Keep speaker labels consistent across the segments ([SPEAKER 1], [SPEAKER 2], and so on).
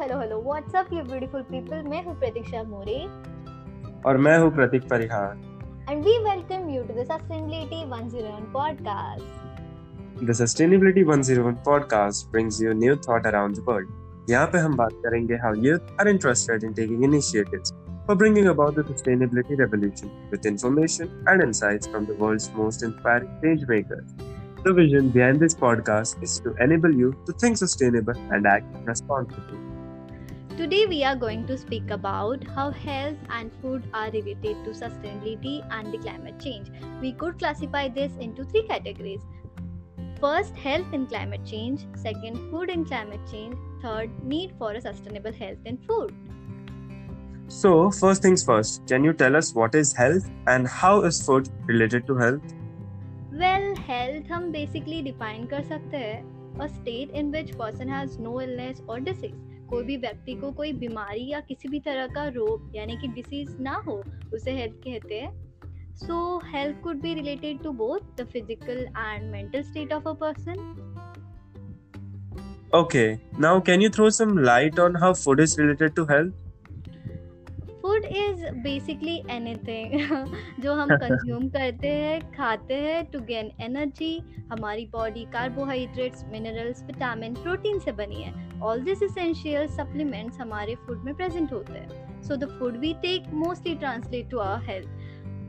[SPEAKER 1] Hello hello what's up you beautiful people मैं हूँ प्रतीक्षा मोरे
[SPEAKER 2] और मैं हूँ Pratik Parihar
[SPEAKER 1] and we welcome you to the sustainability 101 podcast
[SPEAKER 2] the sustainability 101 podcast brings you new thought around the world यहाँ पे हम बात करेंगे how youth are interested in taking initiatives for bringing about the sustainability revolution with information and insights from the world's most inspiring change makers. The vision behind this podcast is to enable you to think sustainable and act responsibly.
[SPEAKER 1] Today, we are going to speak about how health and food are related to sustainability and the climate change. We could classify this into three categories. First health in climate change. Second food in climate change. Third need for a sustainable health in food.
[SPEAKER 2] So first things first can you tell us what is health and how is food related to health?
[SPEAKER 1] Well health hum basically define कर सकते हैं a a state in which person has no illness or disease. कोई भी व्यक्ति को कोई बीमारी या किसी भी तरह का रोग यानी कि डिसीज ना हो उसे हेल्थ कहते हैं। So health could be related to both the physical and mental state of a person
[SPEAKER 2] Okay, now can you throw some light on how food is related to health?
[SPEAKER 1] Food is basically anything जो हम consume करते हैं खाते हैं to gain energy हमारी body carbohydrates minerals vitamin protein से बनी है। ऑल दिस इसेंशियल सप्लीमेंट्स हमारे फ़ूड में प्रेजेंट होते हैं so the food we take mostly translate to our health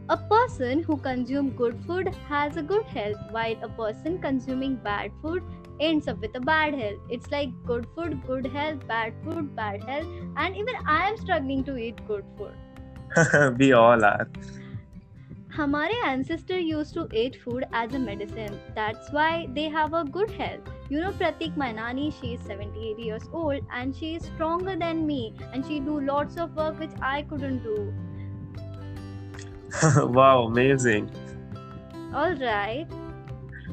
[SPEAKER 1] A person who consumes good food has a good health, while a person consuming bad food ends up with a bad health. It's like good food, good health, bad food, bad health, and even I am struggling to eat good food.
[SPEAKER 2] we all are.
[SPEAKER 1] हमारे ancestor used to eat food as a medicine. That's why they have a good health. You know Pratik, my nani, she is 78 years old and she is stronger than me and she do lots of work which I couldn't do.
[SPEAKER 2] wow, amazing.
[SPEAKER 1] All right.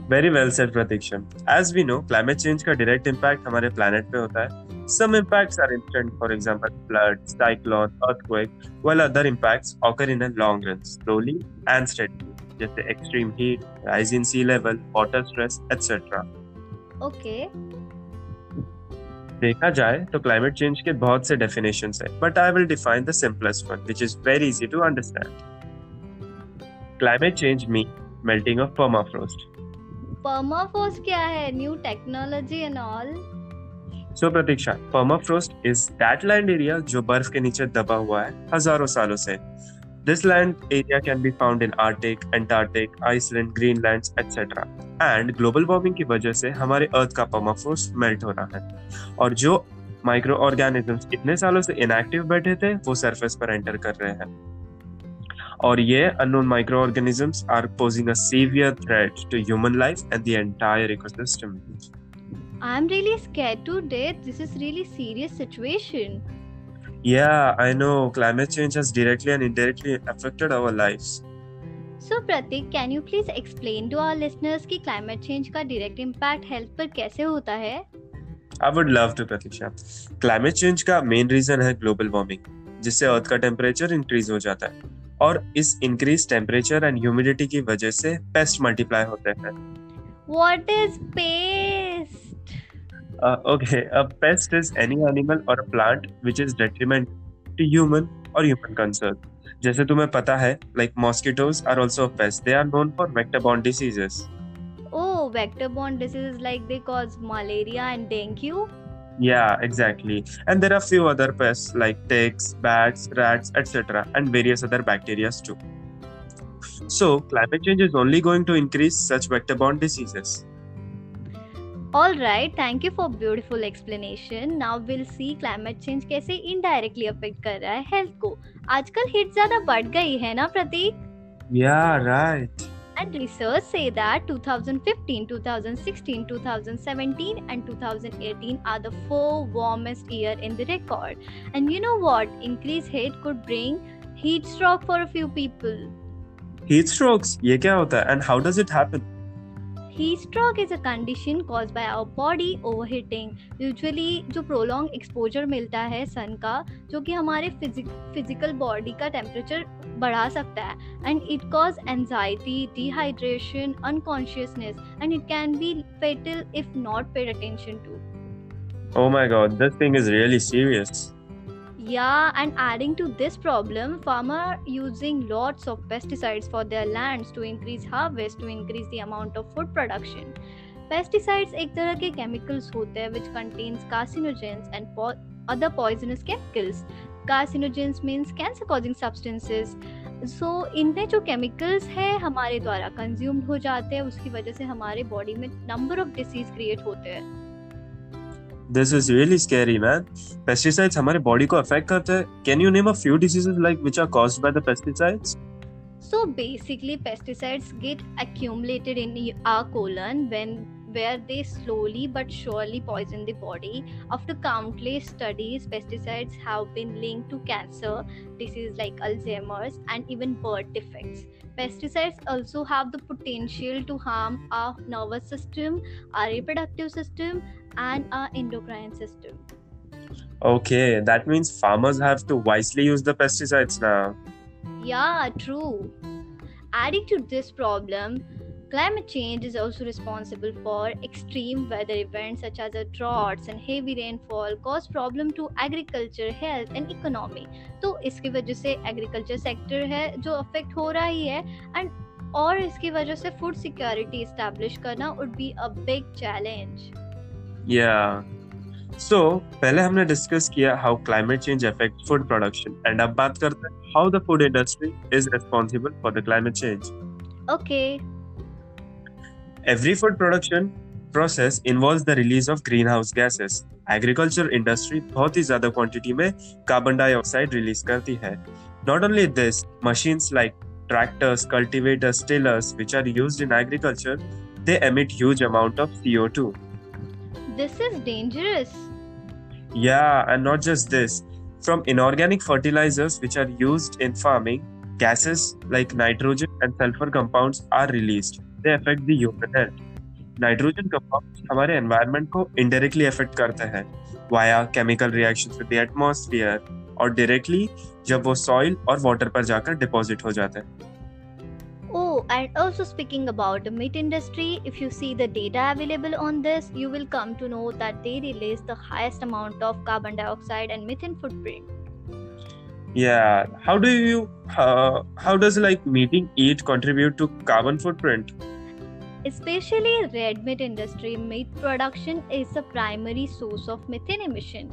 [SPEAKER 2] Very well said Pratiksha as we know climate change का direct impact हमारे planet पे होता है some impacts are instant for example flood cyclone earthquake while other impacts occur in a long run slowly and steadily जैसे extreme heat rise in sea level water stress etcetera
[SPEAKER 1] okay.
[SPEAKER 2] देखा जाए तो climate change के बहुत से definitions है but I will define the simplest one which is very easy to understand climate change mean melting of permafrost.
[SPEAKER 1] Permafrost क्या है? New technology and all
[SPEAKER 2] so Pratiksha permafrost is that land area जो बर्फ़ के नीचे दबा हुआ है हज़ारों सालों से। This land area can be found in Arctic, Antarctic, Iceland, Greenlands, etc. And global warming की वजह से हमारे अर्थ का पर्माफ्रोस मेल्ट हो रहा है। और जो माइक्रो ऑर्गेनिजम्स इतने सालों से इनएक्टिव बैठे थे वो सरफेस पर एंटर कर रहे हैं। और ये unknown micro organisms are posing a severe threat to human life and the entire ecosystem
[SPEAKER 1] I am really scared to death this is really serious situation
[SPEAKER 2] Yeah, I know. Climate change has directly and indirectly affected our lives.
[SPEAKER 1] So Pratik, can you please explain to our listeners कि climate change का direct impact health पर कैसे होता है?
[SPEAKER 2] I would love to, Pratiksha. Climate change का main reason है global warming, जिससे earth का टेम्परेचर इंक्रीज हो जाता है और इस इंक्रीज टेम्परेचर एंड ह्यूमिडिटी की वजह से पेस्ट मल्टीप्लाई होते हैं
[SPEAKER 1] what is pest
[SPEAKER 2] Okay a pest is any animal और a plant which is detriment to human और ह्यूमन कंसर्न जैसे तुम्हें पता है like mosquitoes are also a pest they are known for vector borne diseases
[SPEAKER 1] Oh, vector-borne diseases like they cause malaria and dengue.
[SPEAKER 2] Yeah, exactly. And there are few other pests like ticks, bats, rats, etc. and various other bacteria too. So, climate change is only going to increase such vector-borne diseases.
[SPEAKER 1] All right, thank you for beautiful explanation. Now we'll see climate change कैसे indirectly affect कर रहा है health को. आजकल heat ज़्यादा बढ़ गई है ना प्रतीक?
[SPEAKER 2] Yeah, right.
[SPEAKER 1] And research say that 2015, 2016, 2017 and 2018 are the four warmest year in the record. And you know what? Increased heat could bring heat stroke for a few people.
[SPEAKER 2] Heat strokes, ये क्या होता है and how does it happen?
[SPEAKER 1] Heat stroke is a condition cause by our body overheating usually जो prolong exposure मिलता है sun का जो कि हमारे फ़िज़िकल बॉडी का टेम्परेचर बढ़ा सकता है and it cause anxiety dehydration unconsciousness and it can be fatal if not paid attention to
[SPEAKER 2] Oh my god, this thing is really serious.
[SPEAKER 1] Yeah, and adding to this problem, farmer using lots of pesticides for their lands to increase harvest, to increase the amount of food production. Pesticides एक तरह के chemicals होते हैं contains carcinogens and po- other poisonous chemicals. Carcinogens means cancer causing substances. सो इनमें जो chemicals है हमारे द्वारा कंज्यूम्ड हो जाते हैं उसकी वजह से हमारे बॉडी में नंबर ऑफ़ डिसीज क्रिएट होते हैं
[SPEAKER 2] This is really scary, man. Pesticides हमारे बॉडी को अफेक्ट करते हैं. Can you name a few diseases like which are caused by the pesticides?
[SPEAKER 1] So basically, pesticides get accumulated in our colon when where they slowly but surely poison the body. After countless studies, pesticides have been linked to cancer, diseases like Alzheimer's, and even birth defects. Pesticides also have the potential to harm our nervous system, our reproductive system, and our endocrine system.
[SPEAKER 2] Okay, that means farmers have to wisely use the pesticides now.
[SPEAKER 1] Yeah, true. Adding to this problem, Climate change is also responsible for extreme weather events such as droughts and heavy rainfall cause problem to agriculture, health and economy. तो इसकी वजह से agriculture sector है जो affect हो रहा ही है एंड और इसकी वजह से फ़ूड सिक्योरिटी एस्टैब्लिश करना would be a big challenge
[SPEAKER 2] yeah so पहले हमने डिस्कस किया how climate change affect food production and अब बात करते हैं how the food industry is responsible for the climate change
[SPEAKER 1] okay
[SPEAKER 2] every food production process involve the release of green house gases agriculture industry बहुत ही ज़्यादा quantity में carbon dioxide release करती है। Not only this machines like tractors cultivators tillers which are use in agriculture they emit huge amount of CO two
[SPEAKER 1] This is dangerous.
[SPEAKER 2] Yeah, and not just this. From inorganic fertilizers which are used in farming, gases like nitrogen and sulfur compounds are released. They affect the human health nitrogen compounds हमारे environment को indirectly affect करते हैं via chemical reactions with the atmosphere और directly जब वो soil और water पर जाकर डिपॉजिट हो जाते हैं
[SPEAKER 1] Oh, and also speaking about the meat industry, if you see the data available on this, you will come to know that they release the highest amount of carbon dioxide and methane footprint.
[SPEAKER 2] Yeah, how do you uh, how does like meeting eat contribute to carbon footprint?
[SPEAKER 1] Especially red meat industry, meat production is the primary source of methane emission.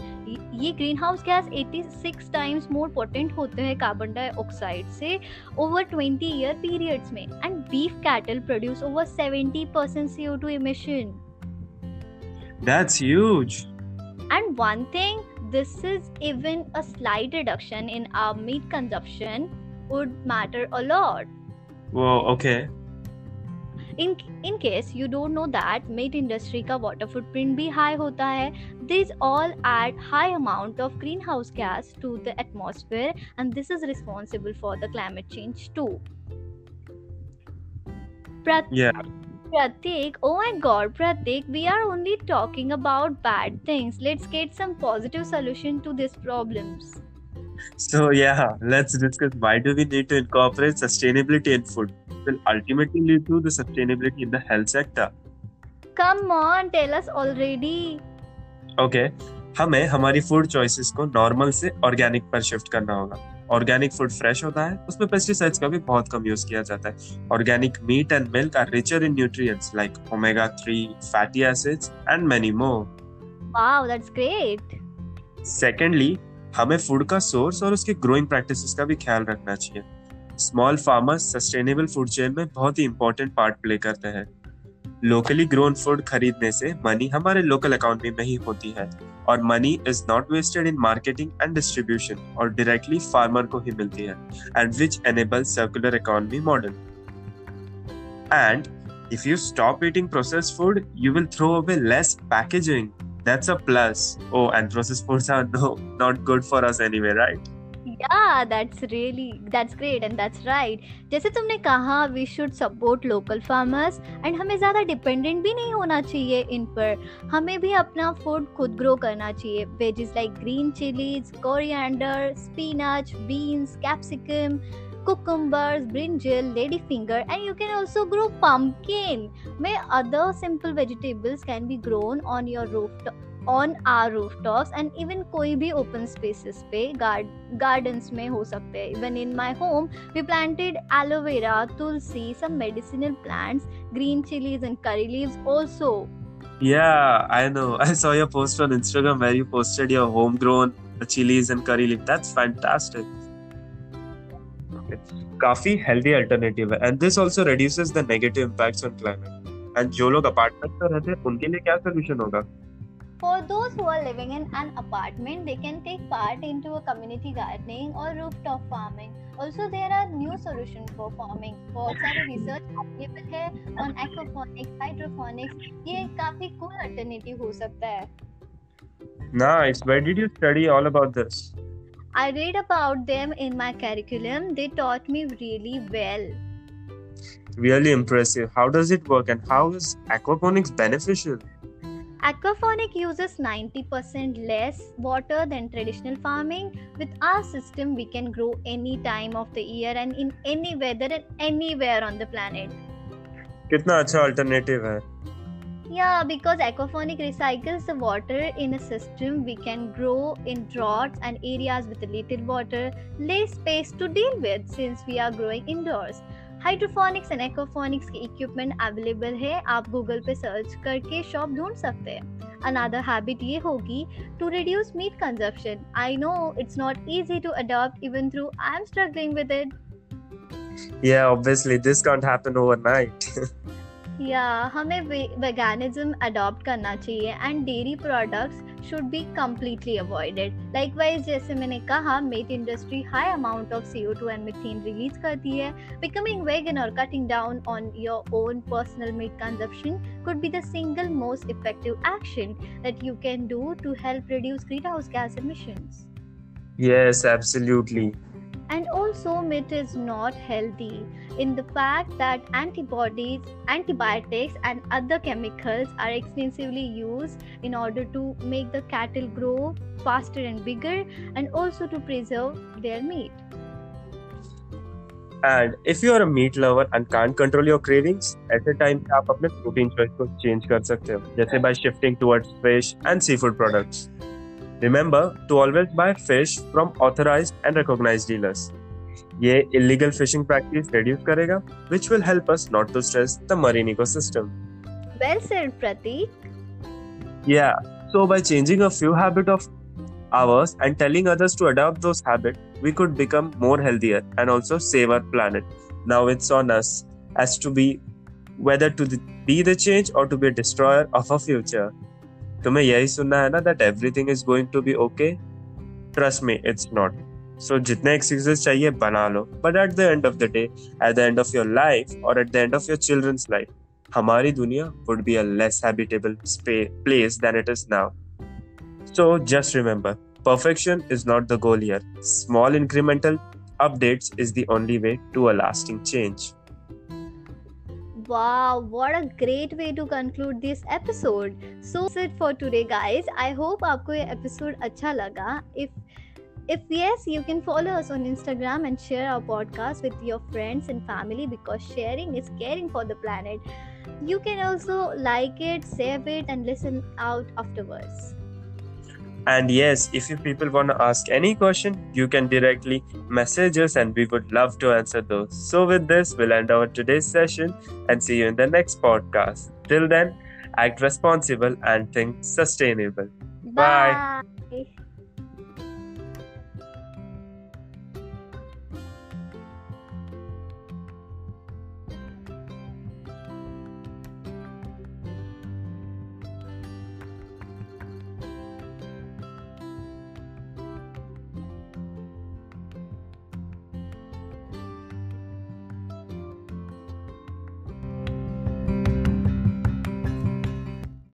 [SPEAKER 1] ये greenhouse gas 86 times more potent होते हैं carbon dioxide से over 20 year periods में and beef cattle produce over 70 percent CO2 emission.
[SPEAKER 2] That's huge.
[SPEAKER 1] And one thing, this is even a slight reduction in our meat consumption would matter a lot.
[SPEAKER 2] Whoa, okay.
[SPEAKER 1] In in case you don't know that meat industry का water footprint भी high होता है this all add high amount of greenhouse gas to the atmosphere and this is responsible for the climate change too Pratik, oh my god, Pratik, we are only talking about bad things. Let's get some positive solution to these problems.
[SPEAKER 2] So yeah, let's discuss why do we need to incorporate sustainability in food. Will ultimately lead to the sustainability in the health sector.
[SPEAKER 1] Come on, tell us already.
[SPEAKER 2] Okay, हमें हमारी food choices को normal से organic पर shift करना होगा। Organic food fresh होता है उसमें पेस्टिसाइड्स का भी बहुत कम यूज़ किया जाता है। Organic meat and milk are richer in nutrients like omega 3 fatty acids and many more
[SPEAKER 1] wow that's great
[SPEAKER 2] secondly हमें फ़ूड का सोर्स और उसके ग्रोइंग प्रैक्टिसेस का भी ख्याल रखना चाहिए। Small farmers sustainable food chain में बहुत ही इंपॉर्टेंट पार्ट प्ले करते हैं। लोकली ग्रोन फ़ूड खरीदने से मनी हमारे लोकल इकोनॉमी में ही होती है और money is not wasted in marketing and distribution और डायरेक्टली फार्मर को ही मिलती है and which enable circular economy model and if you stop eating processed food, you will throw away less packaging. That's a plus. Oh and processed foods are no, not good for us anyway, right?
[SPEAKER 1] Yeah that's really that's great and that's right जैसे तुमने कहा we should support local farmers and हमें ज़्यादा dependent भी नहीं होना चाहिए इन पर हमें भी अपना food खुद grow करना चाहिए veggies like green chilies coriander spinach beans capsicum cucumbers, brinjal, ladyfinger, and you can also grow pumpkin. May other simple vegetables can be grown on your rooftop on our rooftops and even कोई भी open spaces पे gardens में हो सकते हैं in my home we planted aloe vera tulsi some medicinal plants green chilies and curry leaves also
[SPEAKER 2] yeah i know i saw your post on instagram where you posted your homegrown chilies and curry leaf that's fantastic काफ़ी healthy alternative है and this also reduces the negative impacts on climate and जो लोग apartment में रहते हैं उनके लिए क्या solution
[SPEAKER 1] For those who are living in an apartment, they can take part into a community gardening or rooftop farming. Also, there are new solutions for farming. बहुत सारे research available है on aquaponics, hydroponics. ये काफी cool alternative हो सकता है.
[SPEAKER 2] Nice. Where did you study all about this?
[SPEAKER 1] I read about them in my curriculum. They taught me really well.
[SPEAKER 2] Really impressive. How does it work and how is aquaponics beneficial?
[SPEAKER 1] Aquaponic uses 90% less water than traditional farming. With our system, we can grow any time of the year and in any weather and anywhere on the planet.
[SPEAKER 2] कितना अच्छा alternative है.
[SPEAKER 1] Yeah, because aquaponic recycles the water in a system, we can grow in droughts and areas with little water, less space to deal with since we are growing indoors. Hydroponics and aquaponics के equipment available है। आप Google पे search करके shop ढूंढ सकते हैं। Another habit ये होगी to reduce meat consumption I know it's not easy to adopt even through I am struggling with it
[SPEAKER 2] Yeah, obviously this can't happen overnight.
[SPEAKER 1] या हमें वेगानिज्म अडॉप्ट करना चाहिए and dairy products should be completely avoided likewise जैसे मैंने कहा meat industry high amount of C O two and methane release करती है becoming vegan और cutting down on your own personal meat consumption could be the single most effective action that you can do to help reduce green house gas emissions.
[SPEAKER 2] Yes, absolutely.
[SPEAKER 1] and also meat is not healthy in the fact that antibodies antibiotics and other chemicals are extensively used in order to make the cattle grow faster and bigger and also to preserve their meat
[SPEAKER 2] and if you are a meat lover and can't control your cravings at a time आप अपने protein choice को change कर सकते हो जैसे by shifting towards fish and seafood products Remember to always buy fish from authorized and recognized dealers. ये illegal fishing practice reduce करेगा, which will help us not to stress the marine ecosystem.
[SPEAKER 1] Well said, Pratik.
[SPEAKER 2] Yeah, so by changing a few habits of ours and telling others to adopt those habits, we could become more healthier and also save our planet. Now it's on us as to be whether to be the change or to be a destroyer of our future. तुम्हें यही सुनना है ना that everything is going to be okay trust me it's not so जितने excuses चाहिए, बना लो. But at the end of the day at the end of your life और at the end of your children's life हमारी दुनिया would be a less habitable place then it is now so just remember perfection is not the goal here. Small incremental updates is the only way to a lasting change.
[SPEAKER 1] Wow, what a great way to conclude this episode. So that's it for today guys. I hope आपको ये episode अच्छा लगा. If if yes, you can follow us on Instagram and share our podcast with your friends and family because sharing is caring for the planet. You can also like it, save it, and listen out afterwards.
[SPEAKER 2] And yes, if you people want to ask any question, you can directly message us and we would love to answer those. So, with this, we'll end our today's session and see you in the next podcast. Till then, act responsible and think sustainable.
[SPEAKER 1] Bye. Bye.